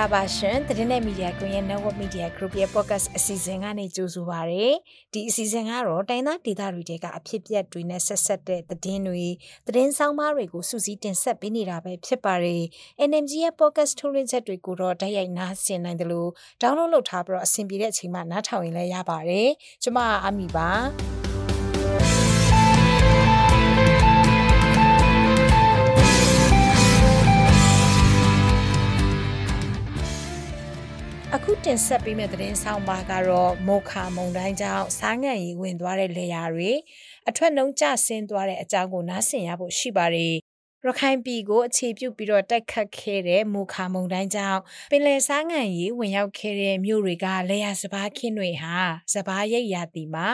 ္ဂလာပါရှင်သတင်းနဲ့မီဒီယာကွန်ရဲ့ Network Media Group ရဲ့ podcast အစီအစဉ်ကနေကြိုဆိုပါရစေဒီအစီအစဉ်ကတော့တိုင်းသားဒေသတွေတဲကအဖြစ်ပြက်တွေနဲ့ဆက်ဆက်တဲ့သတင်းတွေသတင်းဆောင်မတွေကိုစူးစီးတင်ဆက်ပေးနေတာပဲဖြစ်ပါတယ် NMG ရဲ့ podcast ထုတ်လွှင့်ချက်တွေကိုတော့တိုက်ရိုက်နားဆင်နိုင်တယ်လို့ download လုပ်ထားပြီးတော့အဆင်ပြေတဲ့အချိန်မှနားထောင်ရင်လည်းရပါတယ်ကျွန်မအမီပါ အခုတင်ဆက်ပေးမယ့်သတင်းဆောင်ပါကတော့မိုခါမုံတိုင်းကြောင့်စားငံရီဝင်သွားတဲ့လေယာတွေအထွက်နှုံးကျဆင်းသွားတဲ့အကြောင်းကိုနားဆင်ရဖို့ရှိပါတယ် ရခိုင်ပြည်ကိုအခြေပြုပြီးတော့တိုက်ခတ်ခဲ့တဲ့မူခါမုန်တိုင်းကြောင့်ပင်လယ်စားငံရီဝင်ရောက်ခဲ့တဲ့မြို့တွေကလေယာစပားခင်းတွေဟာစပားရိပ်ရာတီမှာ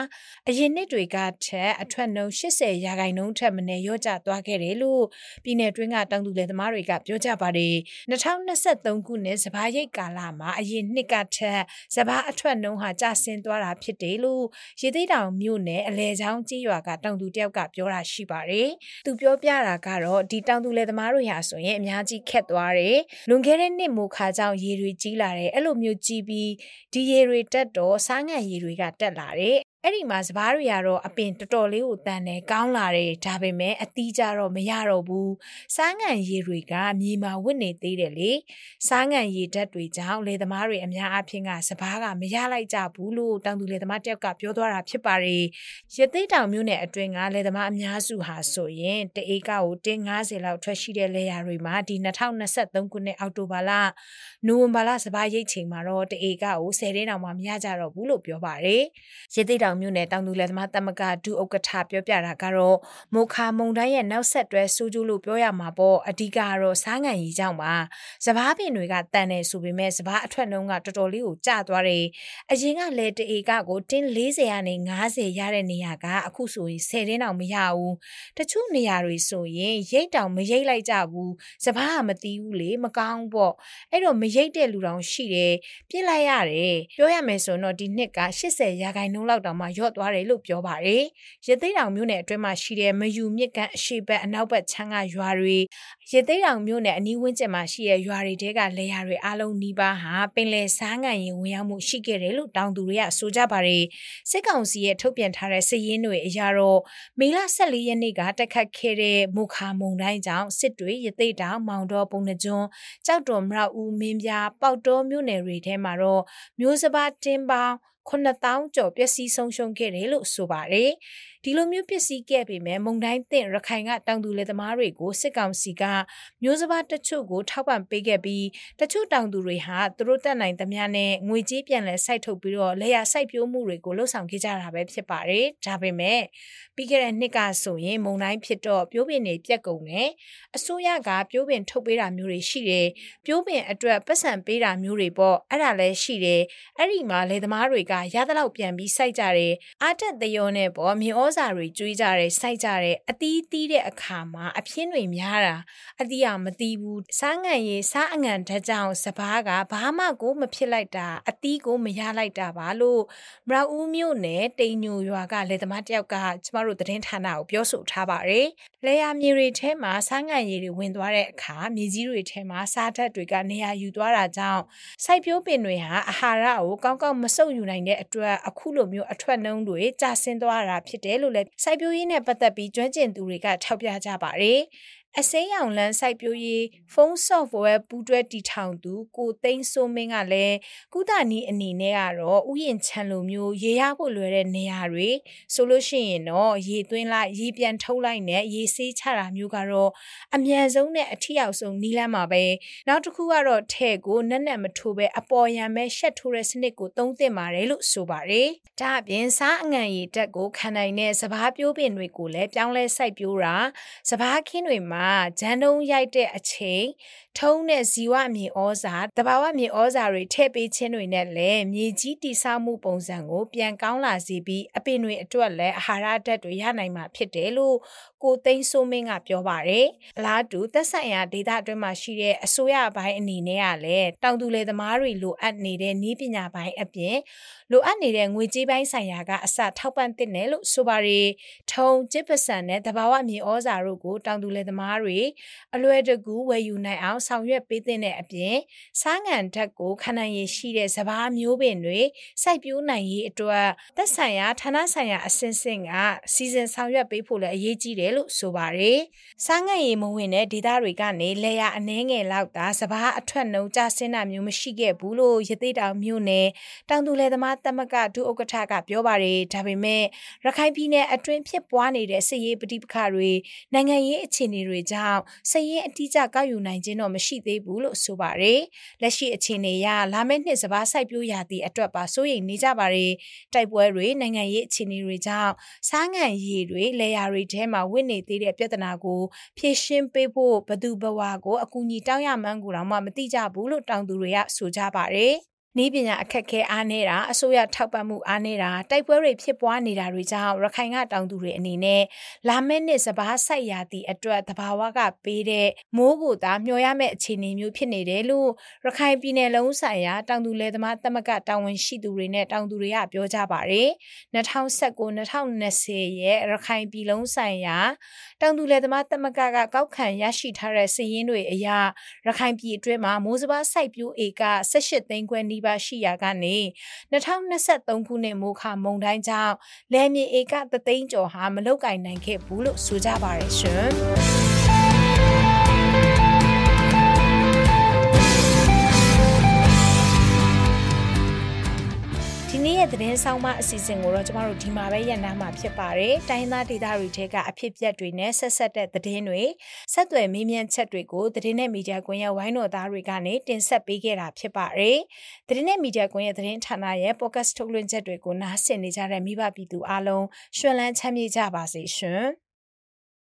အရင်နှစ်တွေကထက်အထွက်နှုန်း80ရာခိုင်နှုန်းထက်မနည်းရော့ကျသွားခဲ့တယ်လို့ပြည်내တွင်းကတောင်သူလယ်သမားတွေကပြောကြပါတယ်2023ခုနှစ်စပားရိပ်ကာလမှာအရင်နှစ်ကထက်စပားအထွက်နှုန်းဟာကျဆင်းသွားတာဖြစ်တယ်လို့ရေသိတောင်မြို့နယ်အလဲချောင်းကြီးရွာကတောင်သူတယောက်ကပြောတာရှိပါတယ်သူပြောပြတာကတော့ဒီတောင်သူလယ်သမားတွေဟာဆိုရင်အများကြီးခက်သွားတယ်လွန်ခဲ့တဲ့နှစ်မိုခါကြောင့်ရေတွေကြီးလာတယ်အဲ့လိုမျိုးကြီးပြီးဒီရေတွေတက်တော့စားငံရေတွေကတက်လာတယ် အဲ့ဒီမှာစပားတွေကတော့အပင်တော်တော်လေးကိုတန်တယ်ကောင်းလာတယ်ဒါပေမဲ့အသီးကြတော့မရတော့ဘူးစားငံရည်တွေကမြေမှာဝစ်နေသေးတယ်လေစားငံရည်ဓာတ်တွေကြောင့်လေသမားတွေအများအပြားကစပားကမရလိုက်ကြဘူးလို့တောင်သူလေသမားတယောက်ကပြောသွားတာဖြစ်ပါတယ်ရသိတောင်မြို့နယ်အတွင်းကလေသမားအများစုဟာဆိုရင်တအေးကကိုတင်း90လောက်ထွက်ရှိတဲ့လေယာတွေမှာဒီ2023ခုနှစ်အောက်တိုဘာလနိုဝင်ဘာလစပားရိတ်ချိန်မှာတော့တအေးကကို10တင်းတောင်မှမရကြတော့ဘူးလို့ပြောပါတယ်ရသိတောင်မြို့နယ်တောင်သူလယ်သမားသမဂ္ဂဒုဥက္ကဋ္ဌပြောပြတာကတော့မိုခါမုံတိုင်းရဲ့နောက်ဆက်တွဲဆိုးကျိုးလို့ပြောရမှာပေါ့အဓိကတော့စားငံရီကြောင့်ပါစပားပင်တွေကတန်တယ်ဆိုပေမဲ့စပားအထွက်နှုန်းကတော်တော်လေးကိုကျသွားတယ်အရင်ကလေတအေကကိုတင်း40ကနေ90ရတဲ့နေရာကအခုဆိုရင်10တင်းတောင်မရဘူးတချို့နေရာတွေဆိုရင်ရိတ်တောင်မရိတ်လိုက်ကြဘူးစပားကမတီးဘူးလေမကောင်းပေါ့အဲ့တော့မရိတ်တဲ့လူတောင်ရှိတယ်ပြစ်လိုက်ရတယ်ပြောရမယ်ဆိုတော့ဒီနှစ်က80ရာခိုင်နှုန်းလောက်တောင်မှရော့သွားတယ်လို့ပြောပါတယ်။ရသိတောင်မြို့နယ်အတွင်းမှာရှိတဲ့မယူမြစ်ကန်အရှိဘက်အနောက်ဘက်ချမ်းကရွာတွေရသိတောင်မြို့နယ်အနီးဝန်းကျင်မှာရှိတဲ့ရွာတွေတဲကလေယာတွေအားလုံးနီးပါးဟာပင်လယ်စားငံရင်ဝင်ရောက်မှုရှိခဲ့တယ်လို့တောင်သူတွေကဆိုကြပါတယ်။စစ်ကောင်စီရဲ့ထုတ်ပြန်ထားတဲ့စစ်ရင်းတွေအရတော့မေလ14ရက်နေ့ကတက်ခတ်ခဲ့တဲ့မူခါမုံတိုင်းကြောင့်စစ်တွေရသိတောင်မောင်တော်ပုံနှကျွန်းကြောက်တော်မရဦးမင်းပြပေါက်တော်မြို့နယ်တွေထဲမှာတော့မျိုးစပါးတင်းပေါင်း 9000ကျော်ပျက်စီးဆုံးရှုံးခဲ့တယ်လို့ဆိုပါတယ်။ ဒီလိုမျိုးပစ္စည်းခဲ့ပေမဲ့မုံတိုင်းသင့်ရခိုင်ကတောင်သူလယ်သမားတွေကိုစစ်ကောင်စီကမျိုးစပါးတချို့ကိုထောက်ပံ့ပေးခဲ့ပြီးတချို့တောင်သူတွေဟာသူတို့တက်နိုင်သမျှနဲ့ငွေကြေးပြန်လဲစိုက်ထုတ်ပြီးတော့လေယာစိုက်ပျိုးမှုတွေကိုလှုပ်ဆောင်ခဲ့ကြတာပဲဖြစ်ပါတယ်။ဒါပေမဲ့ပြီးခဲ့တဲ့နှစ်ကဆိုရင်မုံတိုင်းဖြစ်တော့ပြိုးပင်တွေပြက်ကုန်တယ်။အစိုးရကပြိုးပင်ထုတ်ပေးတာမျိုးတွေရှိတယ်။ပြိုးပင်အတွက်ပတ်စံပေးတာမျိုးတွေပေါ့အဲ့ဒါလည်းရှိတယ်။အဲ့ဒီမှာလယ်သမားတွေကရသလောက်ပြန်ပြီးစိုက်ကြတယ်။အာတက်သယောနဲ့ပေါ့မြေဩဇာတွေကျွေးကြတယ်စိုက်ကြတယ်အသီးသီးတဲ့အခါမှာအပြင်းတွေများတာအသီးကမသီးဘူးစားငံရည်စားအငံဓာတ်ကြောင့်စပားကဘာမှကိုမဖြစ်လိုက်တာအသီးကိုမရလိုက်တာပါလို့မရဦးမြို့နယ်တိန်ညိုရွာကလယ်သမားတယောက်ကကျမတို့သတင်းဌာနကိုပြောဆိုထားပါတယ်လေယာမြေတွေထဲမှာစားငံရည်တွေဝင်သွားတဲ့အခါမြေကြီးတွေထဲမှာစားဓာတ်တွေကနေရာယူသွားတာကြောင့်စိုက်ပျိုးပင်တွေဟာအာဟာရကိုကောင်းကောင်းမစုပ်ယူနိုင်တဲ့အတွက်အခုလိုမျိုးအထွက်နှုံးတွေကျဆင်းသွားတာဖြစ်တယ်လို့လည်းစိုက်ပျိုးရေးနဲ့ပတ်သက်ပြီးကျွမ်းကျင်သူတွေကထောက်ပြကြပါတယ်။အစိမ်းရောင်လန်းစိုက်ပျိုးရေးဖုန်း software ပူးတွဲတည်ထောင်သူကိုသိန်းစိုးမင်းကလည်းကုသနီအနေနဲ့ကတော့ဥယျာဉ်ချမ်းလိုမျိုးရေရဖို့လွယ်တဲ့နေရာတွေဆိုလို့ရှိရင်တော့ရေသွင်းလိုက်ရေပြန်ထုတ်လိုက်နဲ့ရေဆေးချတာမျိုးကတော့အမြန်ဆုံးနဲ့အထီရောက်ဆုံးနီးလန်းမှာပဲနောက်တစ်ခုကတော့ထဲ့ကိုနက်နက်မထိုးပဲအပေါ်ရံပဲရှက်ထိုးတဲ့စနစ်ကိုသုံးသင့်ပါတယ်လို့ဆိုပါတယ်ဒါအပြင်စားအငံရည်တက်ကိုခံနိုင်တဲ့စပားပြိုးပင်တွေကိုလည်းပြောင်းလဲစိုက်ပျိုးတာစပားခင်းတွေမှာဂျန်တုံးရိုက်တဲ့အချိန် ထုံးတဲ့ဇီဝမြေဩဇာတဘာဝမြေဩဇာတွေထည့်ပေးခြင်းတွေနဲ့လည်းမြေကြီးတိဆောက်မှုပုံစံကို ပြန်ကောင်းလာစေပြီးအပင်တွေအတွက်လည်းအာဟာရဓာတ်တွေရနိုင်မှာဖြစ်တယ်လို့ကိုသိန်းစိုးမင်းကပြောပါတယ်။အလားတူသက်ဆိုင်ရာဒေသအတွင်းမှာရှိတဲ့အစိုးရပိုင်းအနေနဲ့ကလည်းတောင်သူလယ်သမားတွေလိုအပ်နေတဲ့နည်းပညာပိုင်းအပြင်လိုအပ်နေတဲ့ငွေကြေးပိုင်းဆိုင်ရာကအစထောက်ပံ့သင့်တယ်လို့ဆိုပါတယ်။ထုံကျစ်ပစံနဲ့တဘာဝမြေဩဇာတို့ကိုတောင်သူလယ်သမားတွေအလွယ်တကူဝယ်ယူနိုင်အောင်ဆောင်ရွက်ပေးတဲ့အပြင်စားငံဓာတ်ကိုခန္ဓာရည်ရှိတဲ့စဘာမျိုးပင်တွေစိုက်ပျိုးနိုင်ရေးအတွက်သက်ဆိုင်ရာဌာနဆိုင်ရာအဆင့်ဆင့်ကစီစဉ်ဆောင်ရွက်ပေးဖို့လည်းအရေးကြီးတယ်လို့ဆိုပါတယ်။စားငံရည်မဝင်တဲ့ဒေသတွေကနေလေယာအနှဲငယ်လောက်သာစဘာအထွက်နှုံကျဆင်းတာမျိုးမရှိခဲ့ဘူးလို့ရသေးတောင်မြို့နယ်တောင်သူလယ်သမားသမဂဒုဥက္ကဋ္ဌကပြောပါတယ်။ဒါပေမဲ့ရခိုင်ပြည်နယ်အတွင်းဖြစ်ပွားနေတဲ့စစ်ရေးပဋိပက္ခတွေနိုင်ငံရေးအခြေအနေတွေကြောင့်စစ်ရေးအတိအကျကောက်ယူနိုင်ခြင်းတော့မရှိသေးဘူးလို့ဆိုပါတယ်။လက်ရှိအခြေအနေအရလာမယ့်နှစ်စပါးစိုက်ပျိုးရာသီအတွက်ပါစိုးရိမ်နေကြပါတယ်။တိုက်ပွဲတွေနိုင်ငံရေးအခြေအနေတွေကြောင့်စားငံရည်တွေလေယာတွေထဲမှာဝင့်နေသေးတဲ့ပြဿနာကိုဖြေရှင်းပေးဖို့ဘသူဘဝကိုအကူအညီတောင်းရမှန်းကိုတော့မှမသိကြဘူးလို့တောင်သူတွေကဆိုကြပါတယ်။ နည်းပညာအခက်ခဲအားနေတာအစိုးရထောက်ပံ့မှုအားနေတာတိုက်ပွဲတွေဖြစ်ပွားနေတာတွေကြောင့်ရခိုင်ကတောင်သူတွေအနေနဲ့လာမယ့်နှစ်စဘာဆိုင်ရာသည့်အတွက်တဘာဝကပေးတဲ့မိုးကိုသာမျှော်ရမယ့်အခြေအနေမျိုးဖြစ်နေတယ်လို့ရခိုင်ပြည်နယ်လုံးဆိုင်ရာတောင်သူလယ်သမားသမဂ္ဂတာဝန်ရှိသူတွေနဲ့တောင်သူတွေကပြောကြပါတယ်2019-2020ရဲ့ရခိုင်ပြည်လုံးဆိုင်ရာတောင်သူလယ်သမားသမဂ္ဂကကောက်ခံရရှိထားတဲ့စာရင်းတွေအရရခိုင်ပြည်အတွင်းမှာမိုးစဘာစိုက်ပျိုးဧက18သိန်းခွဲနီးပါးရှိရာကနေ2023ခုနှစ်မိုးခမုန်တိုင်းကြောင့်လယ်မြေဧကသသိန်းကျော်ဟာမလုတ်ကင်နိုင်ခဲ့ဘူးလို့ဆိုကြပါရရှင် သတင်းဆောင်မအစီအစဉ်ကိုတော့ကျမတို့ဒီမှာပဲရန်နာမှာဖြစ်ပါတယ်။တိုင်းသားဒေသတွေထဲကအဖြစ်ပြက်တွေနဲ့ဆက်ဆက်တဲ့သတင်းတွေဆက်သွယ်မေးမြန်းချက်တွေကိုသတင်းနဲ့မီဒီယာကွန်ရက်ဝိုင်းတော်သားတွေကနေတင်ဆက်ပေးခဲ့တာဖြစ်ပါတယ်။သတင်းနဲ့မီဒီယာကွန်ရက်သတင်းဌာနရဲ့ podcast ထုတ်လွှင့်ချက်တွေကိုနားဆင်နေကြတဲ့မိဘပြည်သူအားလုံးရှင်လန်းချမ်းမြေ့ကြပါစေရှင်။